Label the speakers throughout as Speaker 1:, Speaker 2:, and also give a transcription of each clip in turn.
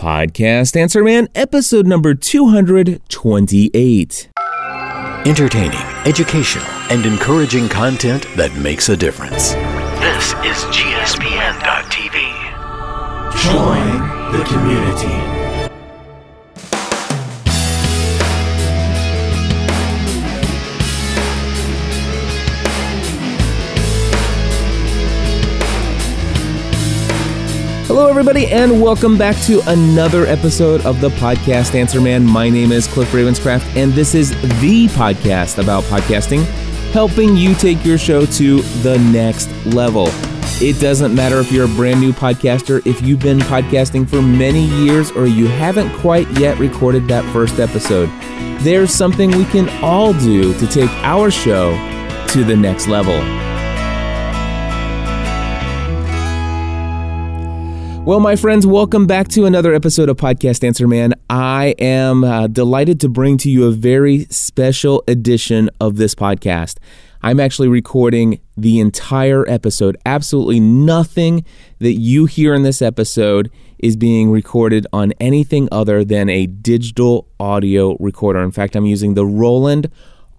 Speaker 1: Podcast Answer Man, episode number 228.
Speaker 2: Entertaining, educational, and encouraging content that makes a difference. This is GSPN.TV.
Speaker 1: Join the community. Hello, everybody, and welcome back to another episode of the podcast Answer Man. My name is Cliff Ravenscraft, and this is the podcast about podcasting, helping you take your show to the next level. It doesn't matter if you're a brand new podcaster, if you've been podcasting for many years, or you haven't quite yet recorded that first episode. There's something we can all do to take our show to the next level. Well, my friends, welcome back to another episode of Podcast Answer Man. I am uh, delighted to bring to you a very special edition of this podcast. I'm actually recording the entire episode. Absolutely nothing that you hear in this episode is being recorded on anything other than a digital audio recorder. In fact, I'm using the Roland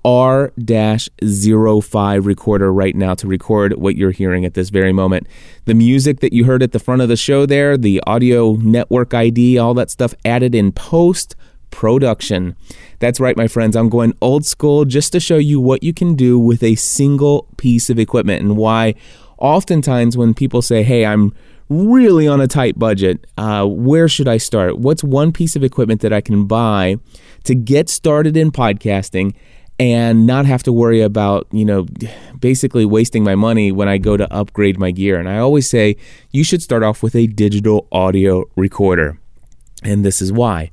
Speaker 1: R-05 recorder right now to record what you're hearing at this very moment. The music that you heard at the front of the show there, the audio network ID, all that stuff added in post production. That's right, my friends. I'm going old school just to show you what you can do with a single piece of equipment and why oftentimes when people say, hey, I'm really on a tight budget, uh, where should I start? What's one piece of equipment that I can buy to get started in podcasting and not have to worry about, you know, basically wasting my money when I go to upgrade my gear. And I always say you should start off with a digital audio recorder. And this is why.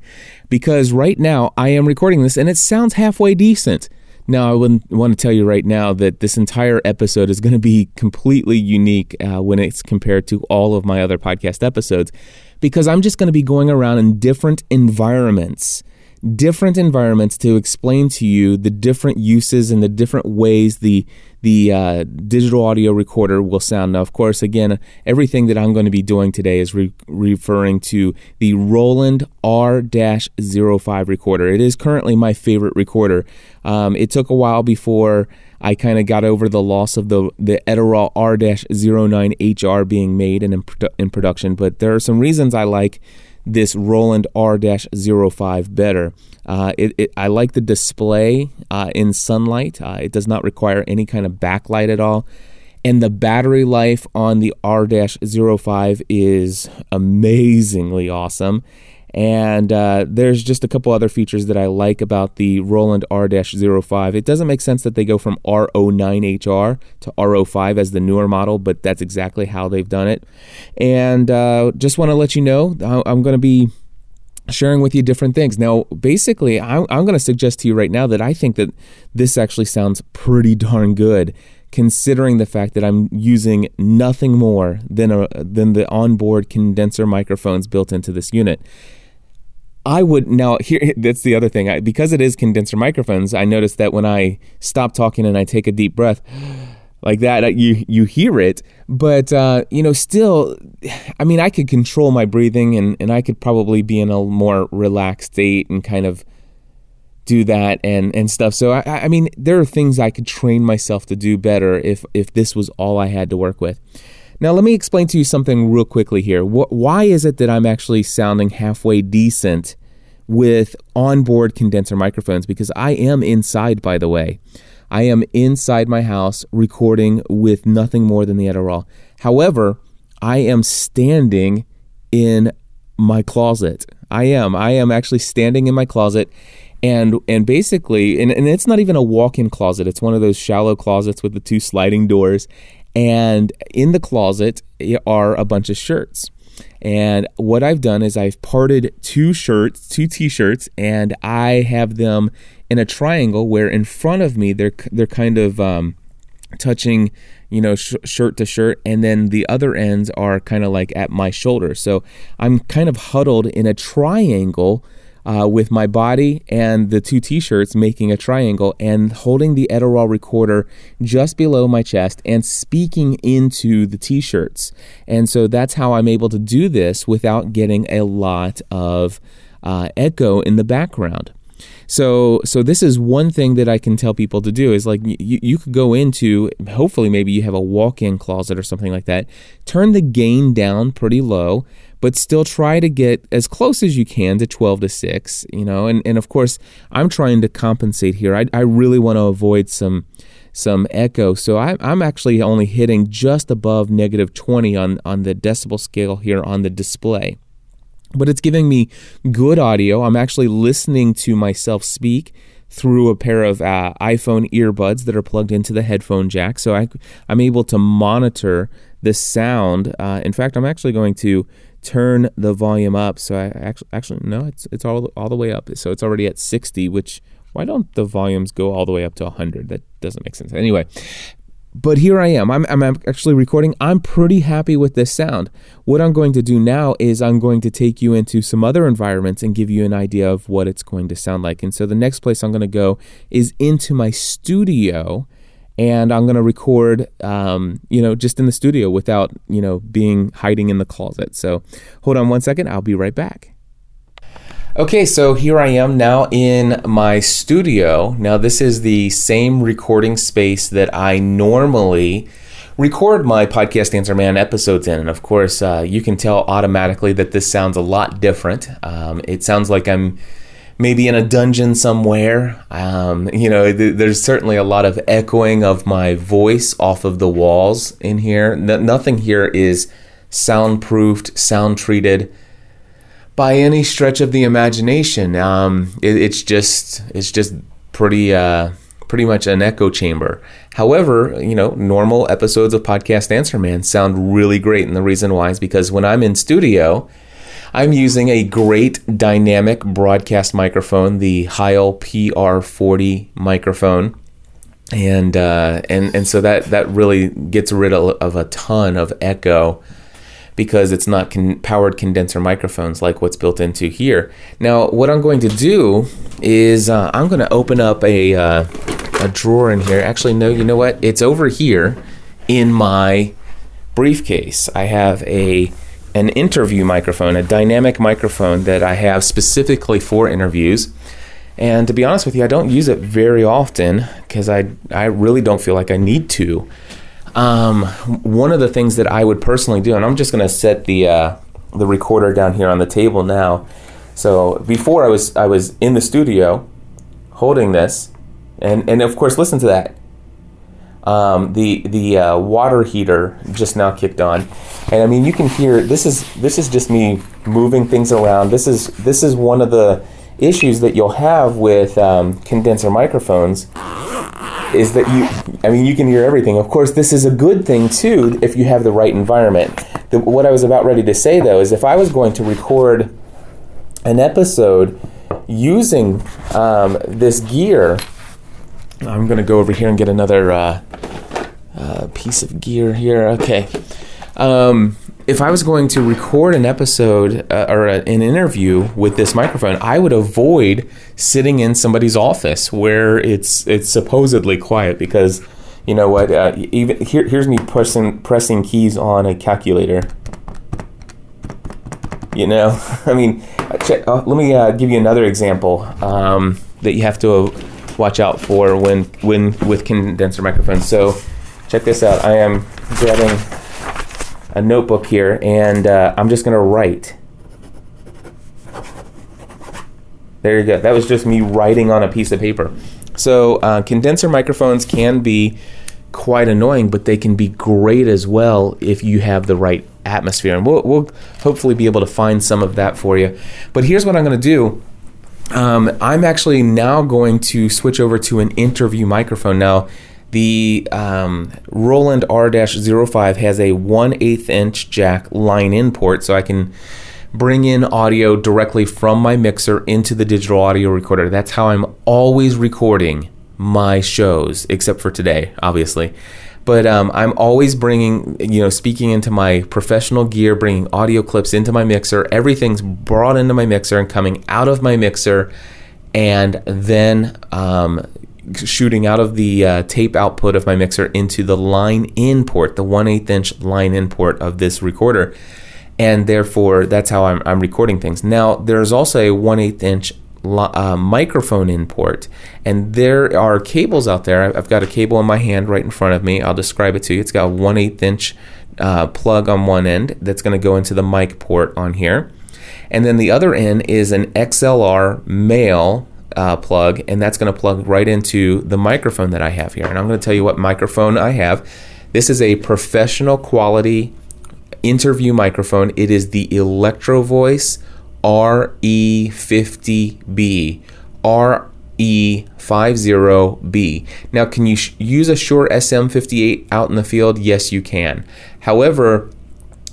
Speaker 1: Because right now I am recording this and it sounds halfway decent. Now, I wouldn't want to tell you right now that this entire episode is going to be completely unique uh, when it's compared to all of my other podcast episodes, because I'm just going to be going around in different environments different environments to explain to you the different uses and the different ways the the uh, digital audio recorder will sound. Now, of course, again, everything that I'm going to be doing today is re- referring to the Roland R-05 recorder. It is currently my favorite recorder. Um, it took a while before I kind of got over the loss of the the Edirol R-09HR being made and in, produ- in production, but there are some reasons I like this Roland R-05 better. Uh, it, it, I like the display uh, in sunlight. Uh, it does not require any kind of backlight at all. And the battery life on the R-05 is amazingly awesome. And uh, there's just a couple other features that I like about the Roland R-05. It doesn't make sense that they go from R09HR to R05 as the newer model, but that's exactly how they've done it. And uh, just want to let you know, I'm going to be sharing with you different things. Now, basically, I'm, I'm going to suggest to you right now that I think that this actually sounds pretty darn good considering the fact that I'm using nothing more than a, than the onboard condenser microphones built into this unit. I would now here that's the other thing. I, because it is condenser microphones I noticed that when I stop talking and I take a deep breath like that you you hear it. But uh, you know still I mean I could control my breathing and, and I could probably be in a more relaxed state and kind of do that and and stuff. So I, I mean there are things I could train myself to do better if if this was all I had to work with now, let me explain to you something real quickly here. why is it that I'm actually sounding halfway decent with onboard condenser microphones? Because I am inside, by the way. I am inside my house recording with nothing more than the Edirol. However, I am standing in my closet. I am. I am actually standing in my closet and and basically and, and it's not even a walk-in closet it's one of those shallow closets with the two sliding doors and in the closet are a bunch of shirts. And what I've done is I've parted two shirts, two t-shirts, and I have them in a triangle where in front of me they're they're kind of um, touching, you know, sh- shirt to shirt, and then the other ends are kind of like at my shoulder. So I'm kind of huddled in a triangle uh, with my body and the two t-shirts making a triangle and holding the Edirol recorder just below my chest and speaking into the t-shirts. And so that's how I'm able to do this without getting a lot of uh, echo in the background. So so this is one thing that I can tell people to do is like you, you could go into hopefully maybe you have a walk-in closet or something like that. Turn the gain down pretty low but still try to get as close as you can to 12 to 6 you know? And, and of course i'm trying to compensate here. I, I really want to avoid some some echo. So I, i'm actually only hitting just above negative 20 on, on the decibel scale here on the display. But it's giving me good audio. I'm actually listening to myself speak through a pair of uh, iphone earbuds that are plugged into the headphone jack. So I, i'm able to monitor the sound. Uh, in fact i'm actually going to turn the volume up. So I actually actually no, it's it's all all the way up. So it's already at 60, which why don't the volumes go all the way up to 100? That doesn't make sense. Anyway, but here I am. I'm, I'm actually recording. I'm pretty happy with this sound. What I'm going to do now is I'm going to take you into some other environments and give you an idea of what it's going to sound like. And so the next place I'm going to go is into my studio and I'm to record, um, you know, just in the studio without, you know, being hiding in the closet. So hold on one second. I'll be right back. Okay, so here I am now in my studio. Now, this is the same recording space that I normally record my podcast Answer Man episodes in. And of course, uh, you can tell automatically that this sounds a lot different. Um, it sounds like I'm maybe in a dungeon somewhere. Um, you know, th- there's certainly a lot of echoing of my voice off of the walls in here. N- nothing here is soundproofed, sound treated by any stretch of the imagination. Um, it, it's just it's just pretty uh, pretty much an echo chamber. However, you know, normal episodes of Podcast Answer Man sound really great, and the reason why is because when I'm in studio I'm using a great dynamic broadcast microphone, the Heil PR40 microphone. And, uh, and and so that, that really gets rid of, a ton of echo because it's not con- powered condenser microphones like what's built into here. Now, what I'm going to do is uh, I'm going to open up a, uh, a drawer in here. Actually, no, you know what? It's over here in my briefcase. I have a an interview microphone, a dynamic microphone that I have specifically for interviews. And to be honest with you, I don't use it very often because I, I really don't feel like I need to. Um, one of the things that I would personally do, and I'm just going to set the, uh, the recorder down here on the table now. So before I was I was in the studio holding this, and and of course listen to that. Um, the the uh, water heater just now kicked on, and I mean you can hear this is this is just me moving things around. This is this is one of the issues that you'll have with um, condenser microphones is that you I mean you can hear everything. Of course, this is a good thing too if you have the right environment. The, what I was about ready to say though is if I was going to record an episode using um, this gear I'm going to go over here and get another uh, uh, piece of gear here. Okay. Um, if I was going to record an episode uh, or a, an interview with this microphone, I would avoid sitting in somebody's office where it's it's supposedly quiet because you know what? Uh, even here, here's me pressing pressing keys on a calculator. You know, I mean, check, uh, let me uh, give you another example um, that you have to watch out for when when with condenser microphones. So check this out. I am grabbing a notebook here, and uh, I'm just gonna write. There you go. That was just me writing on a piece of paper. So uh, condenser microphones can be quite annoying, but they can be great as well if you have the right atmosphere. And we'll, we'll hopefully be able to find some of that for you. But here's what I'm going to do um, I'm actually now going to switch over to an interview microphone. Now, the um, Roland R-05 has a 1 8 inch jack line in port, so I can bring in audio directly from my mixer into the digital audio recorder. That's how I'm always recording my shows, except for today, obviously. but um, I'm always bringing, you know, speaking into my professional gear, bringing audio clips into my mixer. Everything's brought into my mixer and coming out of my mixer, and then um, shooting out of the uh, tape output of my mixer into the line in port, the 1 8 inch line in port of this recorder. And therefore, that's how I'm, I'm recording things. Now, there's also a 1 8 inch uh, microphone in port. And there are cables out there. I've got a cable in my hand right in front of me. I'll describe it to you. It's got a 1 8 inch uh, plug on one end that's going to go into the mic port on here. And then the other end is an XLR male uh, plug, and that's going to plug right into the microphone that I have here. And I'm going to tell you what microphone I have. This is a professional quality interview microphone. It is the Electro Voice RE50B. RE50B. Now, can you sh- use a Shure SM58 out in the field? Yes, you can. However,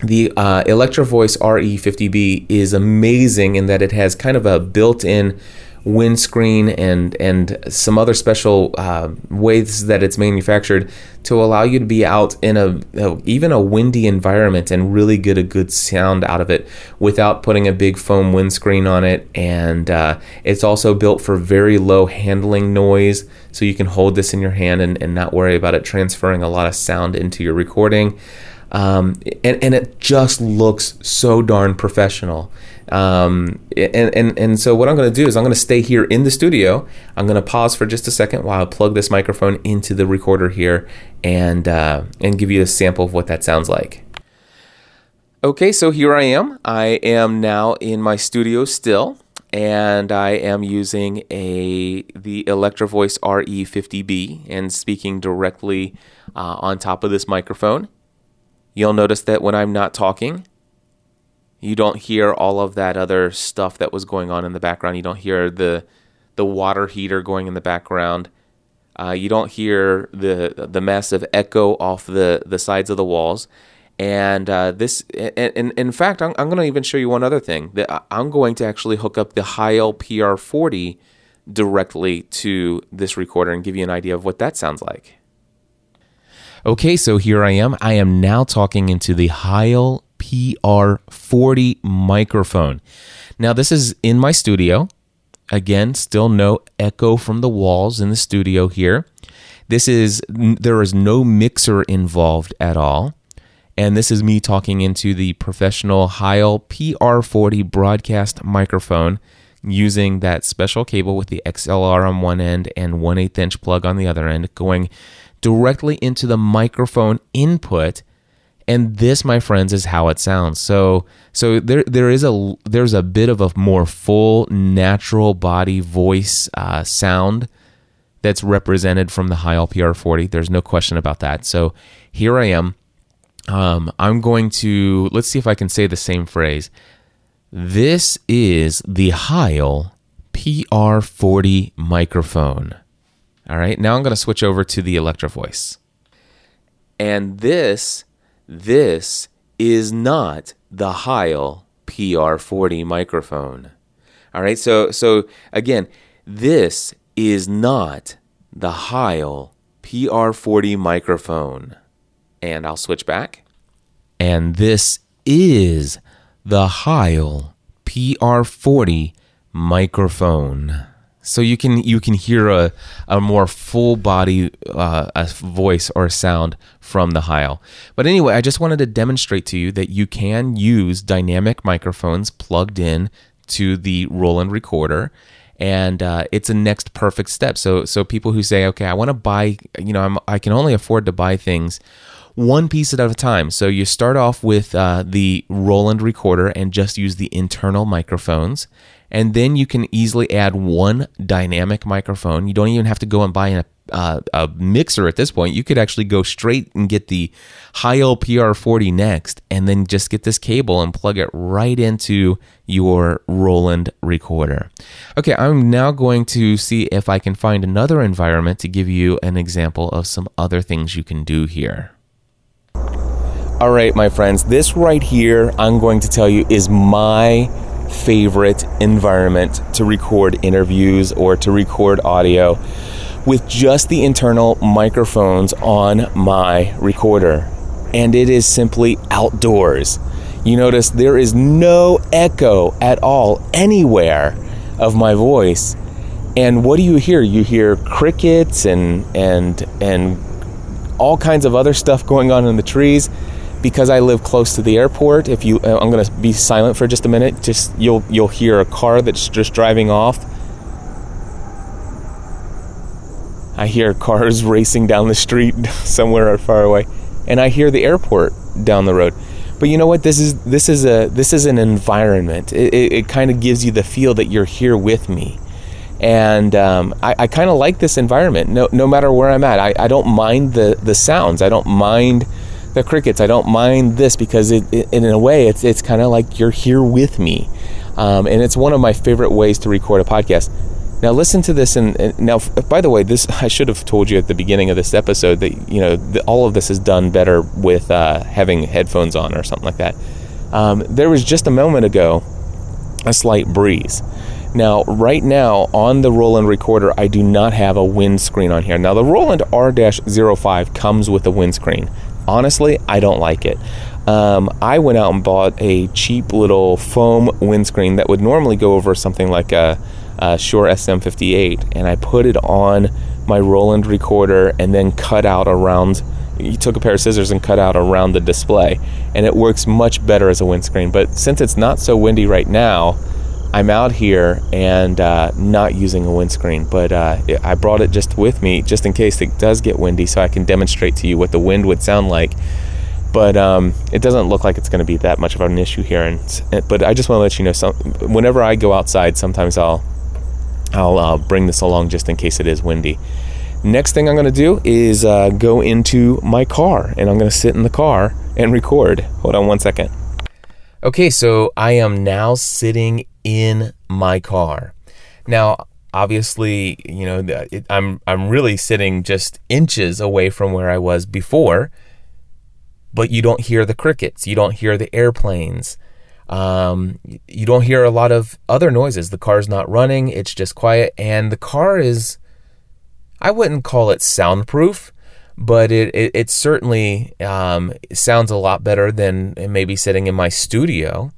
Speaker 1: the uh, Electro Voice RE50B is amazing in that it has kind of a built in windscreen and and some other special uh, ways that it's manufactured to allow you to be out in a, a, even a windy environment and really get a good sound out of it without putting a big foam windscreen on it. And uh, it's also built for very low handling noise so you can hold this in your hand and, and not worry about it transferring a lot of sound into your recording um, and, and it just looks so darn professional um, and, and, and so what I'm going to do is I'm going to stay here in the studio. I'm going to pause for just a second while I plug this microphone into the recorder here and, uh, and give you a sample of what that sounds like. Okay, so here I am. I am now in my studio still, and I am using a the Electro Voice RE50B and speaking directly uh, on top of this microphone. You'll notice that when I'm not talking, you don't hear all of that other stuff that was going on in the background. You don't hear the the water heater going in the background. Uh, you don't hear the the massive echo off the the sides of the walls. And uh, this, and, and, in fact, I'm, I'm going to even show you one other thing. That I'm going to actually hook up the Heil PR40 directly to this recorder and give you an idea of what that sounds like. Okay, so here I am. I am now talking into the Heil PR40 microphone. Now, this is in my studio. Again, still no echo from the walls in the studio here. This is, there is no mixer involved at all. And this is me talking into the professional Heil PR40 broadcast microphone using that special cable with the XLR on one end and 1 8 inch plug on the other end, going directly into the microphone input and this my friends is how it sounds. So so there there is a there's a bit of a more full natural body voice uh, sound that's represented from the Heil PR40 there's no question about that. So here I am. Um, I'm going to let's see if I can say the same phrase. This is the Heil PR40 microphone all right now I'm going to switch over to the Electro Voice and this this is not the Heil PR40 microphone. All right, so so again, this is not the Heil PR40 microphone. And I'll switch back. And this is the Heil PR40 microphone so you can you can hear a, a more full body uh, a voice or sound from the Heil. But anyway, I just wanted to demonstrate to you that you can use dynamic microphones plugged in to the Roland recorder, and uh, it's a next perfect step. So so people who say, okay, I want to buy, you know, I'm, I can only afford to buy things one piece at a time. So you start off with uh, the Roland recorder and just use the internal microphones and then you can easily add one dynamic microphone. You don't even have to go and buy a, uh, a mixer at this point. You could actually go straight and get the Heil PR40 next, and then just get this cable and plug it right into your Roland recorder. Okay, I'm now going to see if I can find another environment to give you an example of some other things you can do here. All right, my friends, this right here, I'm going to tell you, is my favorite environment to record interviews or to record audio. with just the internal microphones on my recorder. And it is simply outdoors. You notice there is no echo at all anywhere of my voice. And what do you hear? You hear crickets and and and all kinds of other stuff going on in the trees because I live close to the airport. If you uh, I'm going to be silent for just a minute. Just you'll you'll hear a car that's just driving off. I hear cars racing down the street somewhere far away and I hear the airport down the road. But you know what? This is this is a this is an environment. It, it, it kind of gives you the feel that you're here with me, and um, I, I kind of like this environment. No no matter where I'm at, I, I don't mind the the sounds. I don't mind the crickets. I don't mind this because it, it in a way it's it's kind of like you're here with me, um, and it's one of my favorite ways to record a podcast. Now listen to this, and, and, now, by the way, this I should have told you at the beginning of this episode that you know the, all of this is done better with uh, having headphones on or something like that. Um, there was just a moment ago a slight breeze. Now, right now on the Roland recorder, I do not have a windscreen on here. Now, the Roland R-05 comes with a windscreen. Honestly, I don't like it. Um, I went out and bought a cheap little foam windscreen that would normally go over something like a uh, Shure SM58, and I put it on my Roland recorder and then cut out around. You took a pair of scissors and cut out around the display, and it works much better as a windscreen. But since it's not so windy right now, I'm out here and uh, not using a windscreen. But uh, I brought it just with me, just in case it does get windy, so I can demonstrate to you what the wind would sound like but um, it doesn't look like it's going to be that much of an issue here. And but I just want to let you know, some, whenever I go outside, sometimes I'll I'll uh, bring this along just in case it is windy. Next thing I'm going to do is uh, go into my car and I'm going to sit in the car and record. Hold on one second. Okay, so I am now sitting in my car. Now, obviously, you know, it, I'm I'm really sitting just inches away from where I was before, but you don't hear the crickets, you don't hear the airplanes. Um, you don't hear a lot of other noises. The car's not running, it's just quiet. And the car is, I wouldn't call it soundproof, but it, it, it certainly um, sounds a lot better than maybe sitting in my studio.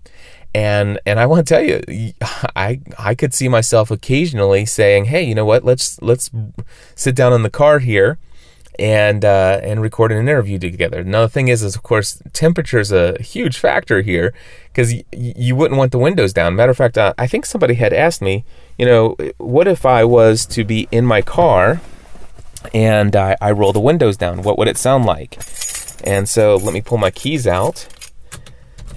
Speaker 1: And and I want to tell you, I I could see myself occasionally saying, "Hey, you know what? Let's let's sit down in the car here and uh, and record an interview together. Now the thing is, is of course temperature is a huge factor here because y- you wouldn't want the windows down. Matter of fact, uh, I think somebody had asked me, you know, what if I was to be in my car and I, I roll the windows down? What would it sound like? And so let me pull my keys out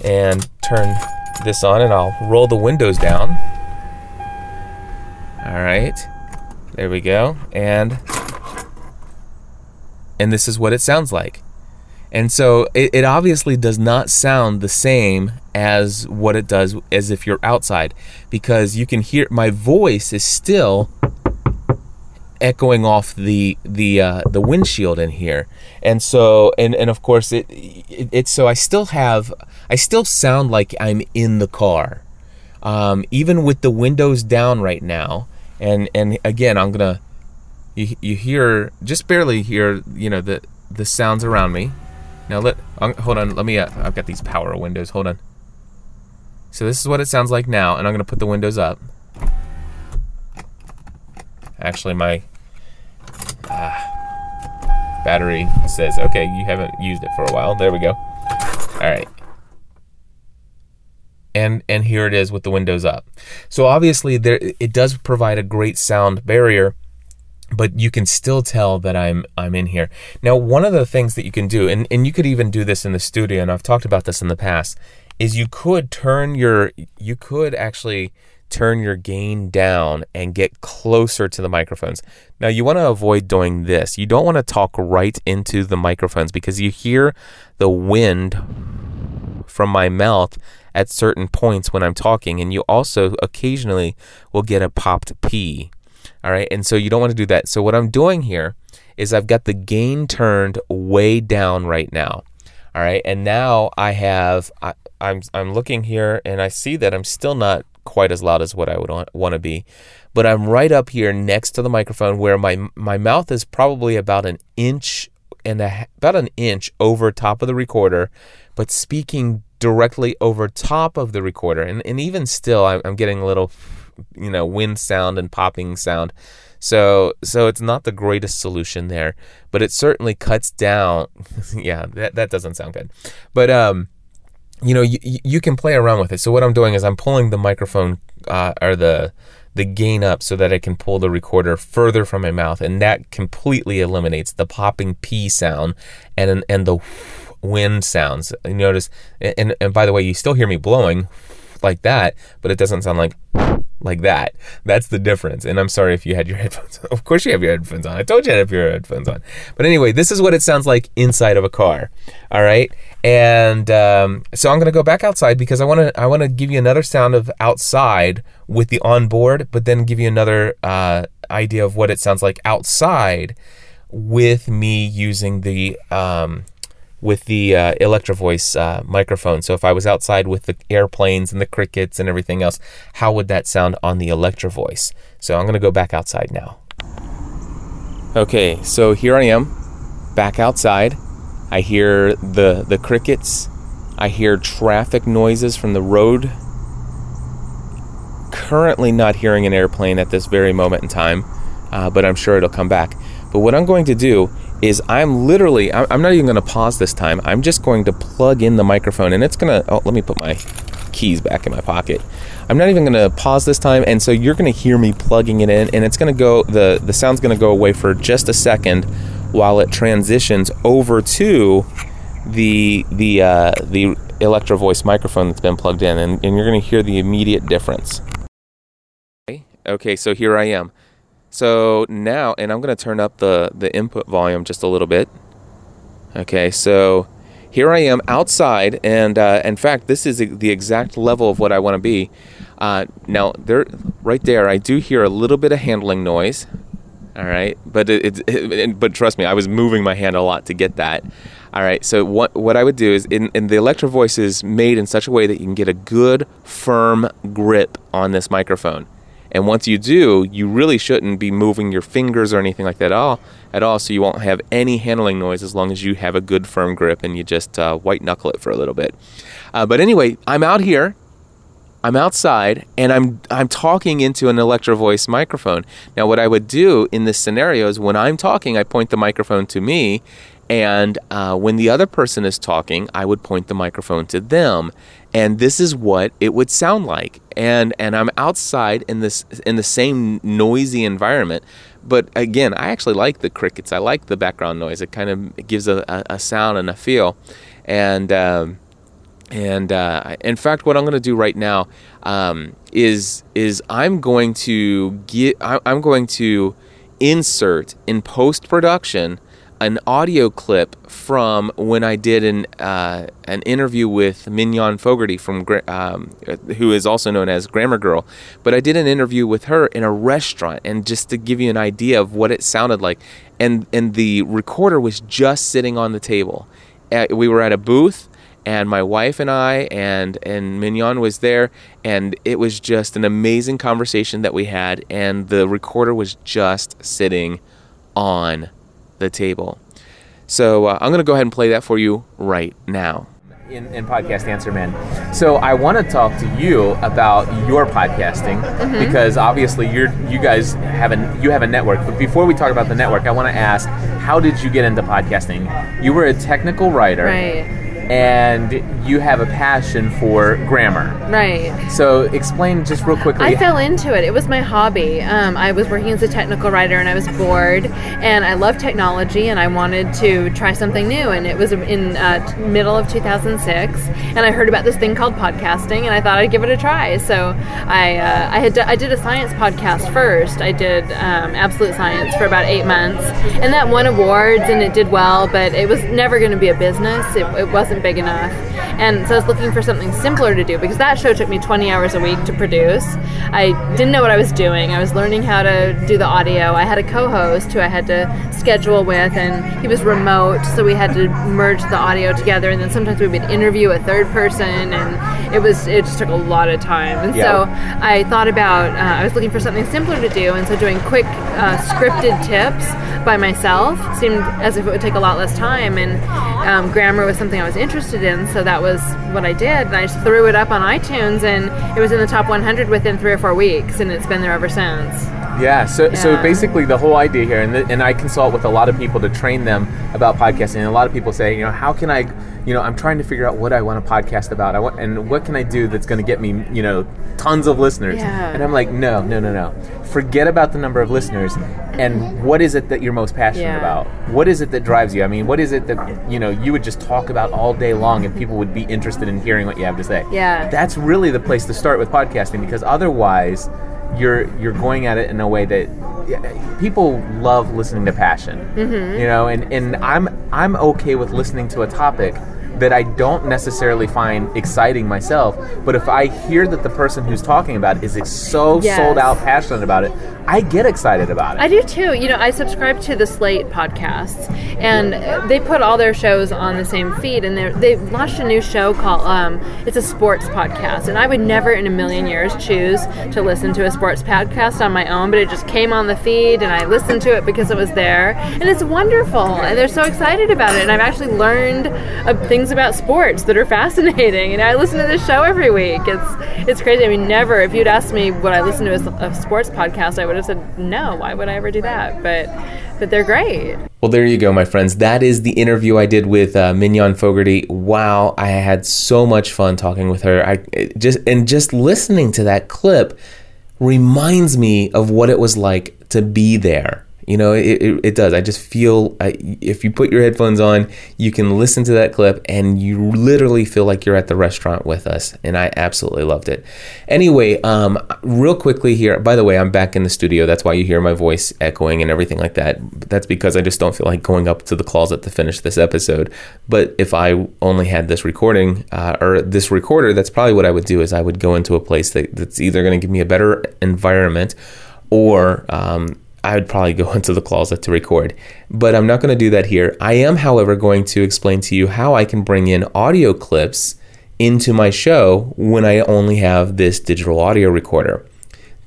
Speaker 1: and turn this on, and I'll roll the windows down. All right, there we go, and and this is what it sounds like. And so it, it, obviously does not sound the same as what it does as if you're outside because you can hear my voice is still echoing off the the uh, the windshield in here. And so and and of course it, it it's so I still have I still sound like I'm in the car. Um, even with the windows down right now. And and again, I'm to you, you hear just barely hear you know the the sounds around me now let um, hold on let me uh, i've got these power windows hold on so this is what it sounds like now and i'm to put the windows up actually my uh, battery says okay you haven't used it for a while. There we go. All right. And and here it is with the windows up. So obviously there it does provide a great sound barrier but you can still tell that I'm I'm in here. Now, one of the things that you can do, and, and you could even do this in the studio, and I've talked about this in the past, is you could turn your you could actually turn your gain down and get closer to the microphones. Now, you want to avoid doing this. You don't want to talk right into the microphones because you hear the wind from my mouth at certain points when I'm talking, and you also occasionally will get a popped P all right. And so you don't want to do that. So what I'm doing here is I've got the gain turned way down right now. All right. And now I have, I, I'm I'm looking here and I see that I'm still not quite as loud as what I would want to be, but I'm right up here next to the microphone where my my mouth is probably about an inch and a, about an inch over top of the recorder, but speaking directly over top of the recorder. And and even still, I'm, I'm getting a little, you know, wind sound and popping sound. So so it's not the greatest solution there, but it certainly cuts down. yeah, that that doesn't sound good, but um you know, you, you can play around with it. So what I'm doing is I'm pulling the microphone uh, or the the gain up so that I can pull the recorder further from my mouth, and that completely eliminates the popping p sound and and the wind sounds. You notice, and and by the way, you still hear me blowing like that, but it doesn't sound like like that. That's the difference. And I'm sorry if you had your headphones on. Of course you have your headphones on. I told you to have your headphones on. But anyway, this is what it sounds like inside of a car. All right. And um, so I'm going to go back outside because I want to I want to give you another sound of outside with the onboard, but then give you another uh, idea of what it sounds like outside with me using the um, with the uh, Electro Voice uh, microphone. So if I was outside with the airplanes and the crickets and everything else, how would that sound on the Electro Voice? So I'm going to go back outside now. Okay, so here I am, back outside. I hear the the crickets. I hear traffic noises from the road. Currently not hearing an airplane at this very moment in time, uh, but I'm sure it'll come back. But what I'm going to do is I'm literally, I'm not even going to pause this time. I'm just going to plug in the microphone and it's going to, oh, let me put my keys back in my pocket. I'm not even going to pause this time. And so you're going to hear me plugging it in and it's going to go, the, the sound's going to go away for just a second while it transitions over to the, the, uh, the Electro Voice microphone that's been plugged in and, and you're going to hear the immediate difference. Okay, okay so here I am. So now, and I'm going to turn up the, the input volume just a little bit. Okay, so here I am outside, and uh, in fact, this is the exact level of what I want to be. Uh, now, there, right there, I do hear a little bit of handling noise. All right, but it, it, it, but trust me, I was moving my hand a lot to get that. All right, so what what I would do is, in, in the Electro Voice is made in such a way that you can get a good firm grip on this microphone. And once you do, you really shouldn't be moving your fingers or anything like that at all, at all. So you won't have any handling noise as long as you have a good firm grip and you just uh, white knuckle it for a little bit. Uh, but anyway, I'm out here. I'm outside and I'm I'm talking into an Electro Voice microphone. Now, what I would do in this scenario is when I'm talking, I point the microphone to me, and uh, when the other person is talking, I would point the microphone to them, and this is what it would sound like. And and I'm outside in this in the same noisy environment, but again, I actually like the crickets. I like the background noise. It kind of gives a, a, a sound and a feel, and. Um, and uh, in fact, what I'm going to do right now um, is is I'm going to get I'm going to insert in post production an audio clip from when I did an uh, an interview with Mignon Fogarty from um, who is also known as Grammar Girl, but I did an interview with her in a restaurant, and just to give you an idea of what it sounded like, and and the recorder was just sitting on the table. We were at a booth, and my wife and I and and Mignon was there, and it was just an amazing conversation that we had, and the recorder was just sitting on the table. So uh, I'm going to go ahead and play that for you right now. In, in, podcast answer man so i want to talk to you about your podcasting mm-hmm. because obviously you're you guys have a you have a network but before we talk about the network i want to ask how did you get into podcasting you were a technical writer
Speaker 3: right
Speaker 1: and you have a passion for grammar.
Speaker 3: Right.
Speaker 1: So explain just real quickly.
Speaker 3: I fell into it. It was my hobby. Um, I was working as a technical writer and I was bored and I love technology and I wanted to try something new. And it was in uh, middle of 2006 and I heard about this thing called podcasting and I thought I'd give it a try. So I, uh, I had d- I did a science podcast first. I did um, Absolute Science for about eight months and that won awards and it did well, but it was never going to be a business. It, it wasn't big enough. And so I was looking for something simpler to do because that show took me 20 hours a week to produce. I didn't know what I was doing. I was learning how to do the audio. I had a co host who I had to schedule with, and he was remote, so we had to merge the audio together. And then sometimes we would interview a third person, and it was it just took a lot of time. And
Speaker 1: Yeah.
Speaker 3: so I thought about uh, I was looking for something simpler to do, and so doing quick uh, scripted tips by myself seemed as if it would take a lot less time. And um, grammar was something I was interested in, so that was what I did. And I just threw it up on iTunes, and it was in the top 100 within three or four weeks, and it's been there ever since.
Speaker 1: Yeah. So, so basically, the whole idea here, and, th- and I consult with a lot of people to train them about podcasting. And a lot of people say, you know, how can I, you know, I'm trying to figure out what I want to podcast about. I want, and what can I do that's going to get me, you know, tons of listeners.
Speaker 3: Yeah.
Speaker 1: And I'm like, no, no, no, no. Forget about the number of listeners, and what is it that you're most passionate
Speaker 3: Yeah.
Speaker 1: about? What is it that drives you? I mean, what is it that you know you would just talk about all day long, and people would be interested in hearing what you have to say?
Speaker 3: Yeah.
Speaker 1: That's really the place to start with podcasting because otherwise you're you're going at it in a way that people love listening to passion
Speaker 3: Mm-hmm.
Speaker 1: you know and and i'm i'm okay with listening to a topic that i don't necessarily find exciting myself but if i hear that the person who's talking about it is so
Speaker 3: Yes.
Speaker 1: sold out passionate about it i get excited about it
Speaker 3: I do too. You know, I subscribe to the Slate podcasts, and they put all their shows on the same feed. And they launched a new show called um, it's a sports podcast. And I would never in a million years choose to listen to a sports podcast on my own, but it just came on the feed, and I listened to it because it was there, and it's wonderful. And they're so excited about it. And I've actually learned uh, things about sports that are fascinating. And I listen to this show every week. It's it's crazy. I mean, never if you'd asked me would I listen to a sports podcast, I would have said no. Why would I ever do that? But but they're great.
Speaker 1: Well, there you go, my friends. That is the interview I did with uh, Mignon Fogarty. Wow, I had so much fun talking with her. I just and just listening to that clip reminds me of what it was like to be there. You know, it, it, it does. I just feel I, if you put your headphones on, you can listen to that clip and you literally feel like you're at the restaurant with us. And I absolutely loved it. Anyway, um, real quickly here, by the way, I'm back in the studio. That's why you hear my voice echoing and everything like that. That's because I just don't feel like going up to the closet to finish this episode. But if I only had this recording uh, or this recorder, that's probably what I would do is I would go into a place that, that's either going to give me a better environment or um, I would probably go into the closet to record. But I'm not going to do that here. I am, however, going to explain to you how I can bring in audio clips into my show when I only have this digital audio recorder.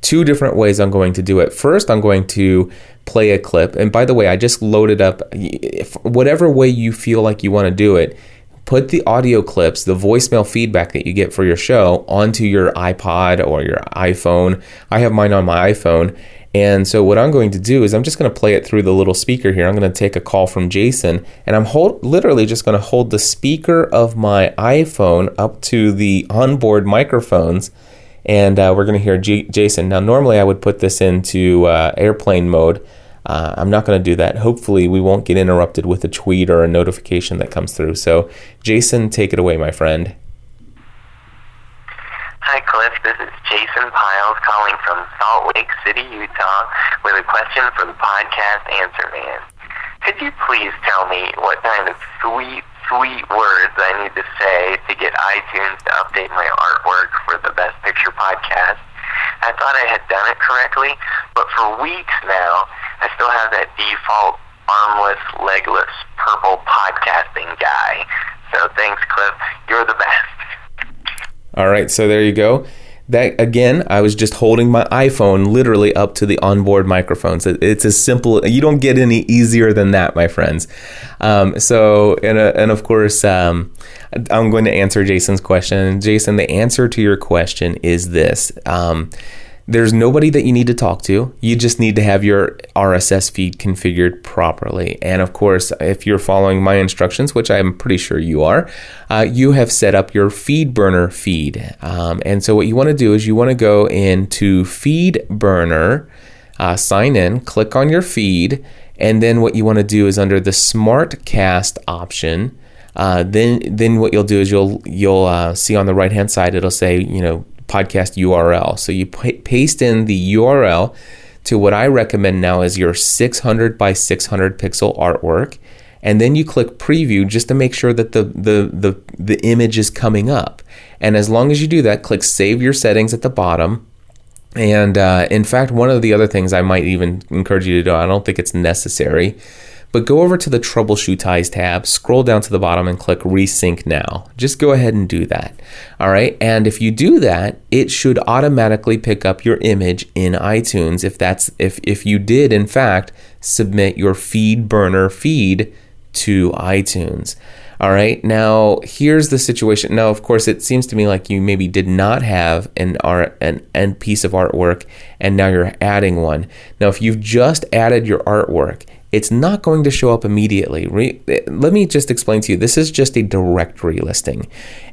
Speaker 1: Two different ways I'm going to do it. First, I'm going to play a clip. And by the way, I just loaded up if, whatever way you feel like you want to do it. Put the audio clips, the voicemail feedback that you get for your show onto your iPod or your iPhone. I have mine on my iPhone. And so what I'm going to do is I'm just going to play it through the little speaker here. I'm going to take a call from Jason and I'm hold, literally just going to hold the speaker of my iPhone up to the onboard microphones and uh, we're going to hear J- Jason. Now, normally I would put this into uh, airplane mode. Uh, I'm not going to do that. Hopefully, we won't get interrupted with a tweet or a notification that comes through. So, Jason, take it away, my friend.
Speaker 4: Hi, Cliff. This is Jason Piles calling from Salt Lake City, Utah, with a question for the podcast Answer Man. Could you please tell me what kind of sweet, sweet words I need to say to get iTunes to update my artwork for the Best Picture podcast? I thought I had done it correctly, but for weeks now, I still have that default armless, legless, purple podcasting guy. So thanks, Cliff. You're the best.
Speaker 1: All right, so there you go. That again, I was just holding my iPhone literally up to the onboard microphones. It- It's as simple. You don't get any easier than that, my friends. Um, so, and uh, and of course, um, I'm going to answer Jason's question. Jason, the answer to your question is this. Um, there's nobody that you need to talk to. You just need to have your RSS feed configured properly. And of course, if you're following my instructions, which I'm pretty sure you are, uh, you have set up your FeedBurner feed. Um, and so, what you want to do is you want to go into FeedBurner, uh, sign in, click on your feed, and then what you want to do is under the SmartCast option. Uh, then, then what you'll do is you'll you'll uh, see on the right hand side it'll say you know podcast URL. So you pa- paste in the URL to what I recommend now is your 600 by 600 pixel artwork. and then you click preview just to make sure that the the the, the image is coming up. And as long as you do that, click save your settings at the bottom. And uh, in fact, one of the other things I might even encourage you to do, I don't think it's necessary, but go over to the Troubleshootize tab, scroll down to the bottom, and click Resync Now. Just go ahead and do that. All right. And if you do that, it should automatically pick up your image in iTunes if that's if if you did in fact submit your FeedBurner feed to iTunes. All right. Now, here's the situation. Now, of course, it seems to me like you maybe did not have an art an end piece of artwork and now you're adding one. Now, if you've just added your artwork it's not going to show up immediately. Re- let me just explain to you. This is just a directory listing,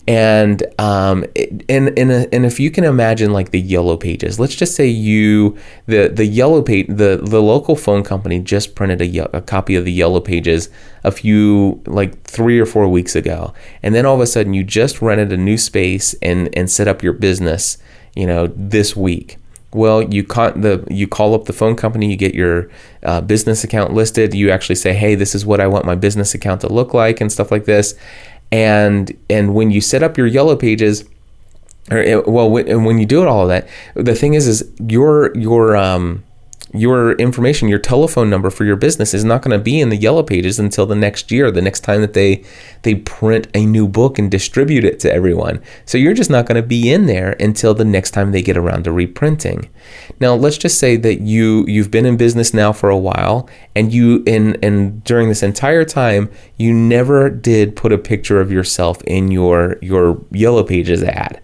Speaker 1: and um, and and, a, and if you can imagine like the yellow pages, let's just say you the the yellow page the the local phone company just printed a, a copy of the yellow pages a few like three or four weeks ago, and then all of a sudden you just rented a new space and and set up your business, you know, this week well, you call the you call up the phone company, you get your uh, business account listed. You actually say, "Hey, this is what I want my business account to look like," and stuff like this. And and when you set up your yellow pages, or eh, well, when you do it all of that, the thing is, is your your um your information, your telephone number for your business is not going to be in the yellow pages until the next year, the next time that they they print a new book and distribute it to everyone. So you're just not going to be in there until the next time they get around to reprinting. Now, let's just say that you you've been in business now for a while and you in and during this entire time you never did put a picture of yourself in your your yellow pages ad.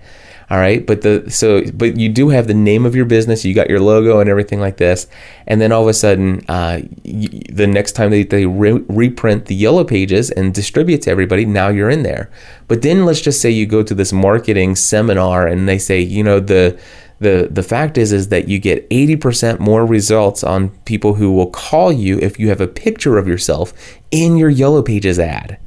Speaker 1: All right, but the so but you do have the name of your business. You got your logo and everything like this, and then all of a sudden, uh, y- the next time they they re- reprint the yellow pages and distribute to everybody, now you're in there. But then let's just say you go to this marketing seminar and they say, you know, the the the fact is is that you get 80% more results on people who will call you if you have a picture of yourself in your yellow pages ad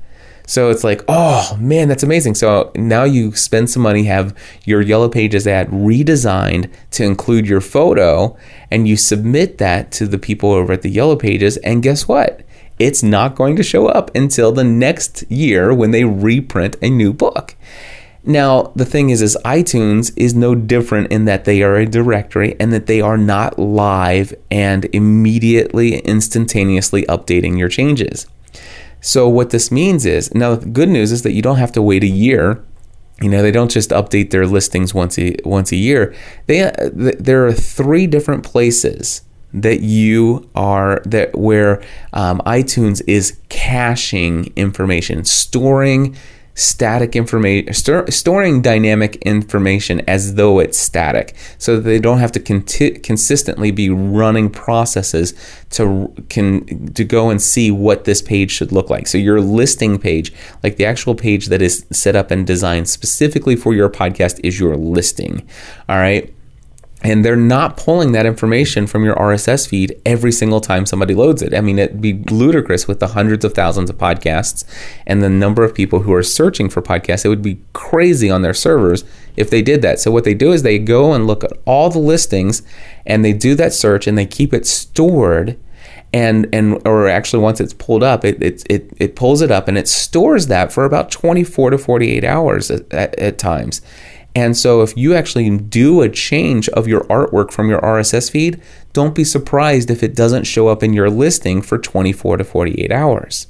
Speaker 1: so it's like, oh man, that's amazing. So now you spend some money, have your Yellow Pages ad redesigned to include your photo, and you submit that to the people over at the Yellow Pages. And guess what? It's not going to show up until the next year when they reprint a new book. Now, the thing is, is iTunes is no different in that they are a directory and that they are not live and immediately, instantaneously updating your changes. So what this means is now the good news is that you don't have to wait a year. You know, they don't just update their listings once a once a year. They uh, there are three different places that you are that where um, iTunes is caching information, storing static information, storing dynamic information as though it's static, so that they don't have to conti- consistently be running processes to can to go and see what this page should look like. So your listing page, like the actual page that is set up and designed specifically for your podcast, is your listing. All right and they're not pulling that information from your RSS feed every single time somebody loads it. I mean, it'd be ludicrous with the hundreds of thousands of podcasts and the number of people who are searching for podcasts. It would be crazy on their servers if they did that. So, what they do is they go and look at all the listings and they do that search and they keep it stored. And, and or actually once it's pulled up it, it, it, it pulls it up and it stores that for about 24 to 48 hours at, at, at times and so, if you actually do a change of your artwork from your RSS feed, don't be surprised if it doesn't show up in your listing for 24 to 48 hours.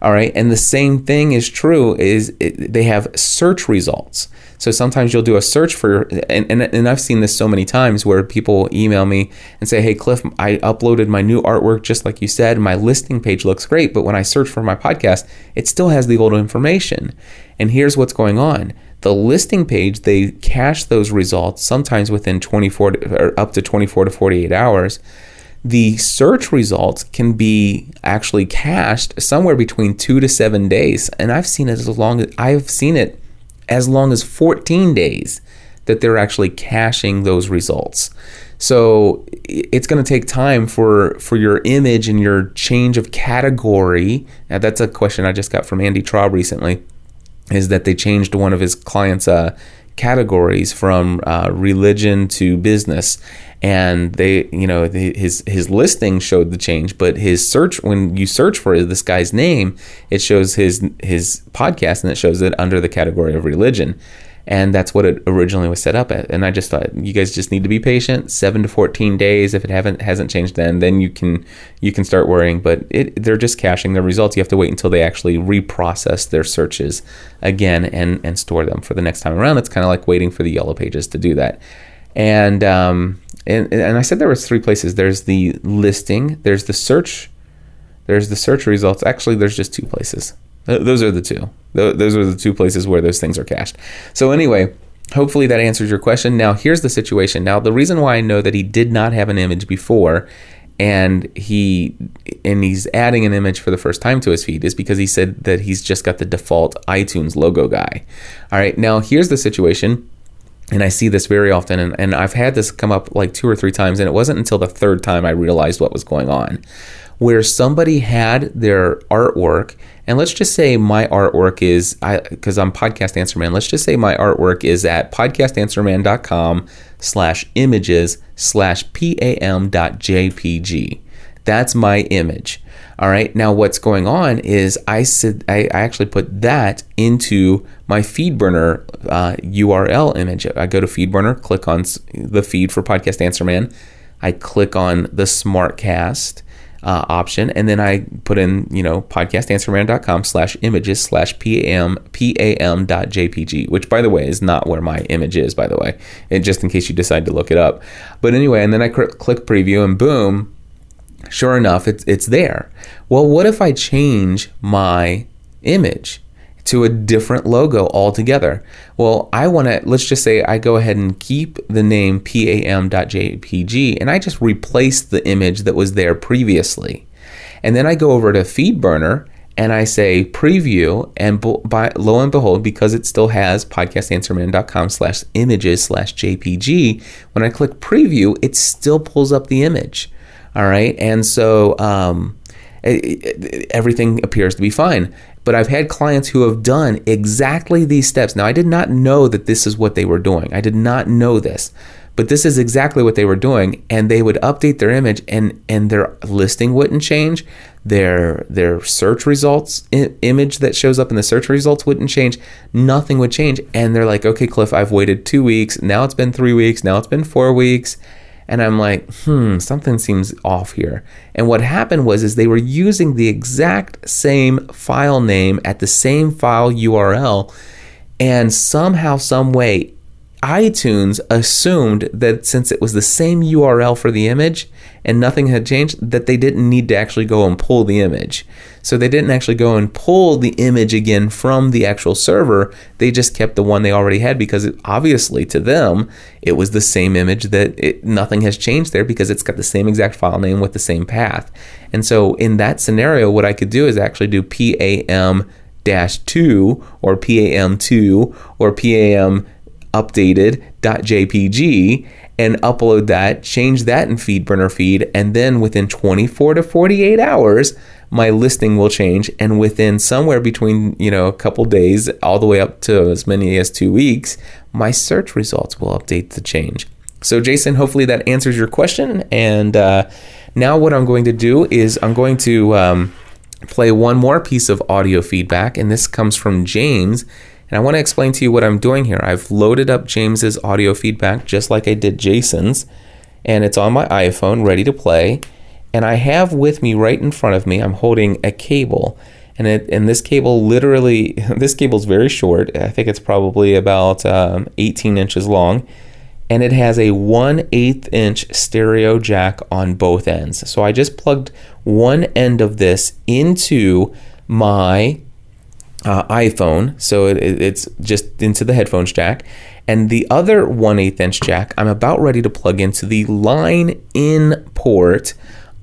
Speaker 1: All right, and the same thing is true is it, they have search results. So sometimes you'll do a search for, and, and, and I've seen this so many times where people email me and say, Hey, Cliff, I uploaded my new artwork just like you said. My listing page looks great, but when I search for my podcast, it still has the old information. And here's what's going on the listing page, they cache those results sometimes within 24 to, or up to 24 to 48 hours. The search results can be actually cached somewhere between two to seven days, and I've seen it as long as I've seen it as long as 14 days that they're actually caching those results. So it's going to take time for for your image and your change of category. Now that's a question I just got from Andy Traub recently is that they changed one of his clients' uh, categories from uh, religion to business. And they you know his his listing showed the change but his search when you search for this guy's name it shows his his podcast and it shows it under the category of religion and that's what it originally was set up at. And i just thought you guys just need to be patient. 7 to 14 days. If it haven't hasn't changed then then you can you can start worrying. But it they're just caching their results. You have to wait until they actually reprocess their searches again and and store them for the next time around. It's kind of like waiting for the yellow pages to do that. And um and, and I said there was three places. There's the listing, there's the search, there's the search results. Actually, there's just two places. Those are the two. Those are the two places where those things are cached. So anyway, hopefully that answers your question. Now here's the situation. Now the reason why I know that he did not have an image before and he and he's adding an image for the first time to his feed is because he said that he's just got the default iTunes logo guy. All right, now here's the situation and I see this very often, and, and I've had this come up like two or three times, and it wasn't until the third time I realized what was going on, where somebody had their artwork, and let's just say my artwork is, I because I'm Podcast Answer Man, let's just say my artwork is at podcastanswerman.com slash images slash pam dot jpg. That's my image. All right. Now, what's going on is I said I, I actually put that into my FeedBurner uh, URL image. I go to FeedBurner, click on the feed for Podcast Answer Man. I click on the SmartCast uh, option, and then I put in, you know, podcastanswerman.com slash images slash pam pam dot jpg, which by the way is not where my image is, by the way, and just in case you decide to look it up. But anyway, and then I click preview, and boom, sure enough, it's, it's there. Well, what if I change my image to a different logo altogether? Well, I want to, let's just say I go ahead and keep the name pam.jpg and I just replace the image that was there previously. And then I go over to FeedBurner and I say preview, and by, lo and behold, because it still has podcastanswerman.com slash images slash JPG, when I click preview, it still pulls up the image. All right. And so um, it, it, everything appears to be fine. But I've had clients who have done exactly these steps. Now, I did not know that this is what they were doing. I did not know this. But this is exactly what they were doing, and they would update their image, and and their listing wouldn't change, their their search results I- image that shows up in the search results wouldn't change, nothing would change, and they're like, okay, Cliff, I've waited two weeks, now it's been three weeks, now it's been four weeks, and I'm like, hmm, something seems off here. And what happened was is they were using the exact same file name at the same file URL, and somehow, some way, iTunes assumed that since it was the same URL for the image and nothing had changed, that they didn't need to actually go and pull the image. So they didn't actually go and pull the image again from the actual server. They just kept the one they already had because it, obviously to them it was the same image that it, nothing has changed there because it's got the same exact file name with the same path. And so in that scenario, what I could do is actually do PAM dash two or PAM two or PAM updated.jpg and upload that, change that in FeedBurner feed, and then within 24 to 48 hours, my listing will change. And within somewhere between, you know, a couple days, all the way up to as many as two weeks, my search results will update to change. So, Jason, hopefully that answers your question. And uh, now, what I'm going to do is I'm going to um, play one more piece of audio feedback, and this comes from James. And I want to explain to you what I'm doing here. I've loaded up James's audio feedback just like I did Jason's, and it's on my iPhone ready to play. And I have with me right in front of me, I'm holding a cable. And, it, and this cable literally, this cable is very short. I think it's probably about um, 18 inches long. And it has a 1 8 inch stereo jack on both ends. So I just plugged one end of this into my uh, iPhone, so it, it's just into the headphones jack. And the other 1 8 inch jack, I'm about ready to plug into the line in port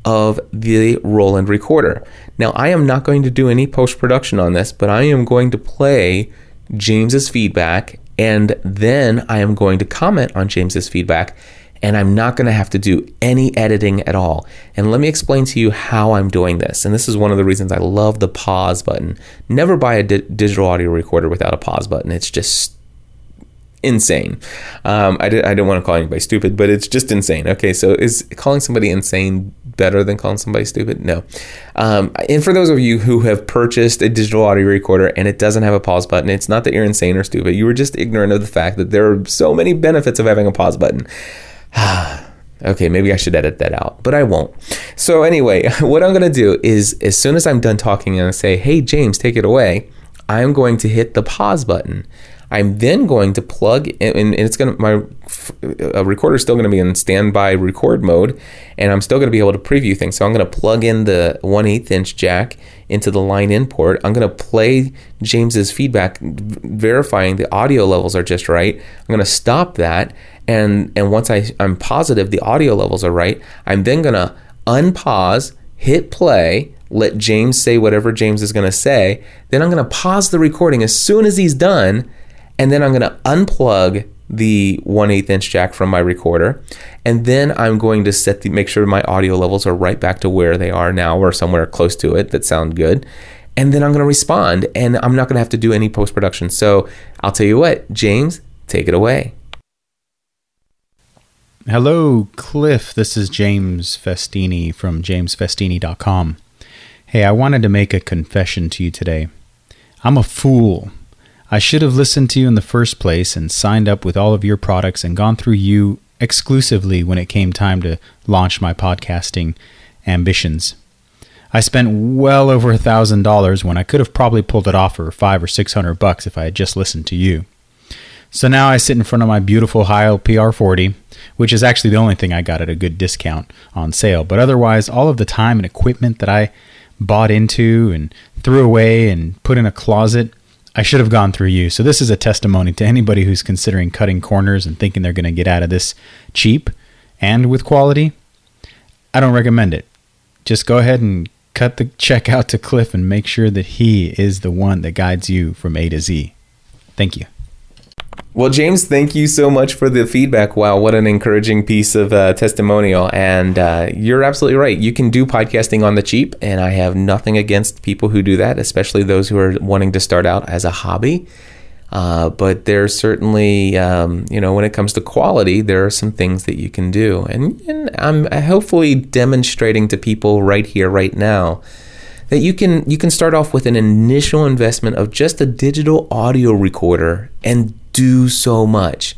Speaker 1: of the Roland recorder. Now, I am not going to do any post production on this, but I am going to play James's feedback and then I am going to comment on James's feedback and I'm not going to have to do any editing at all. And let me explain to you how I'm doing this. And this is one of the reasons I love the pause button. Never buy a di- digital audio recorder without a pause button. It's just insane. Um, I, did, I don't want to call anybody stupid, but it's just insane. Okay, so is calling somebody insane better than calling somebody stupid? No. Um, and for those of you who have purchased a digital audio recorder and it doesn't have a pause button, it's not that you're insane or stupid. You were just ignorant of the fact that there are so many benefits of having a pause button. okay, maybe I should edit that out, but I won't. So anyway, what I'm going to do is as soon as I'm done talking and I say, "Hey James, take it away," I'm going to hit the pause button. I'm then going to plug in, and it's going to my uh, recorder is still going to be in standby record mode, and I'm still going to be able to preview things. So I'm going to plug in the 1 8 inch jack into the line in port. I'm going to play James's feedback, verifying the audio levels are just right. I'm going to stop that, and and once I, I'm positive the audio levels are right, I'm then going to unpause, hit play let James say whatever James is going to say. Then I'm going to pause the recording as soon as he's done and then I'm going to unplug the 1 8 inch jack from my recorder. And then I'm going to set the make sure my audio levels are right back to where they are now or somewhere close to it that sound good. And then I'm going to respond and I'm not going to have to do any post production so I'll tell you what James take it away.
Speaker 5: Hello Cliff. This is James Festini from jamesfestini.com Hey I wanted to make a confession to you today. I'm a fool I should have listened to you in the first place and signed up with all of your products and gone through you exclusively when it came time to launch my podcasting ambitions. I spent well over a thousand dollars when I could have probably pulled it off for five or six hundred bucks if I had just listened to you. So now I sit in front of my beautiful Heil PR40, which is actually the only thing I got at a good discount on sale. But otherwise, all of the time and equipment that I bought into and threw away and put in a closet I should have gone through you. So this is a testimony to anybody who's considering cutting corners and thinking they're going to get out of this cheap and with quality. I don't recommend it. Just go ahead and cut the check out to Cliff and make sure that he is the one that guides you from A to Z. Thank you.
Speaker 1: Well, James, thank you so much for the feedback. Wow, what an encouraging piece of uh, testimonial. And uh, you're absolutely right. You can do podcasting on the cheap, and I have nothing against people who do that, especially those who are wanting to start out as a hobby. Uh, but there's certainly, um, you know, when it comes to quality, there are some things that you can do. And, and I'm hopefully demonstrating to people right here, right now, that you can you can start off with an initial investment of just a digital audio recorder and do so much.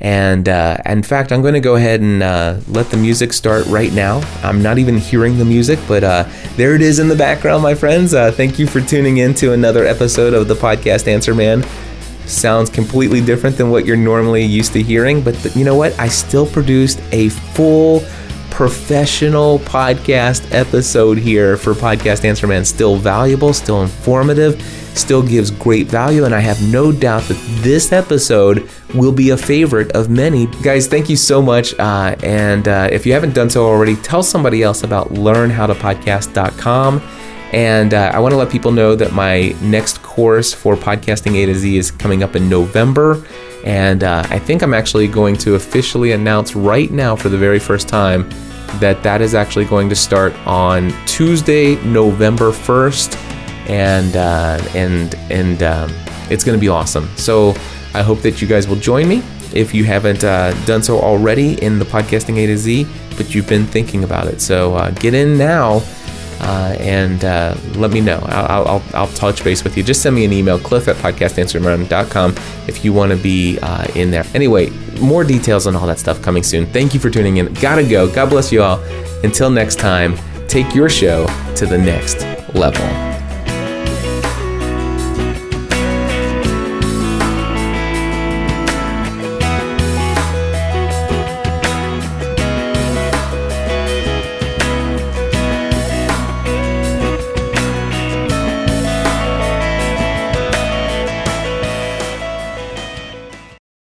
Speaker 1: And uh, in fact, I'm going to go ahead and uh, let the music start right now. I'm not even hearing the music, but uh, there it is in the background, my friends. Uh, thank you for tuning in to another episode of the podcast Answer Man. Sounds completely different than what you're normally used to hearing, but th- you know what? I still produced a full professional podcast episode here for Podcast Answer Man. Still valuable, still informative still gives great value, and I have no doubt that this episode will be a favorite of many. Guys, thank you so much. Uh, and uh, if you haven't done so already, tell somebody else about learnhowtopodcast.com. And uh, I want to let people know that my next course for podcasting A to Z is coming up in November. And uh, I think I'm actually going to officially announce right now for the very first time that that is actually going to start on Tuesday, November 1st and uh, and and um, it's going to be awesome. So I hope that you guys will join me if you haven't uh, done so already in the podcasting A to Z, but you've been thinking about it. So uh, get in now. Uh, and uh, let me know. I'll, I'll, I'll, touch base with you. Just send me an email, cliff at podcastanswerman.com, if you want to be uh, in there. Anyway, more details on all that stuff coming soon. Thank you for tuning in. Gotta go. God bless you all. Until next time, take your show to the next level.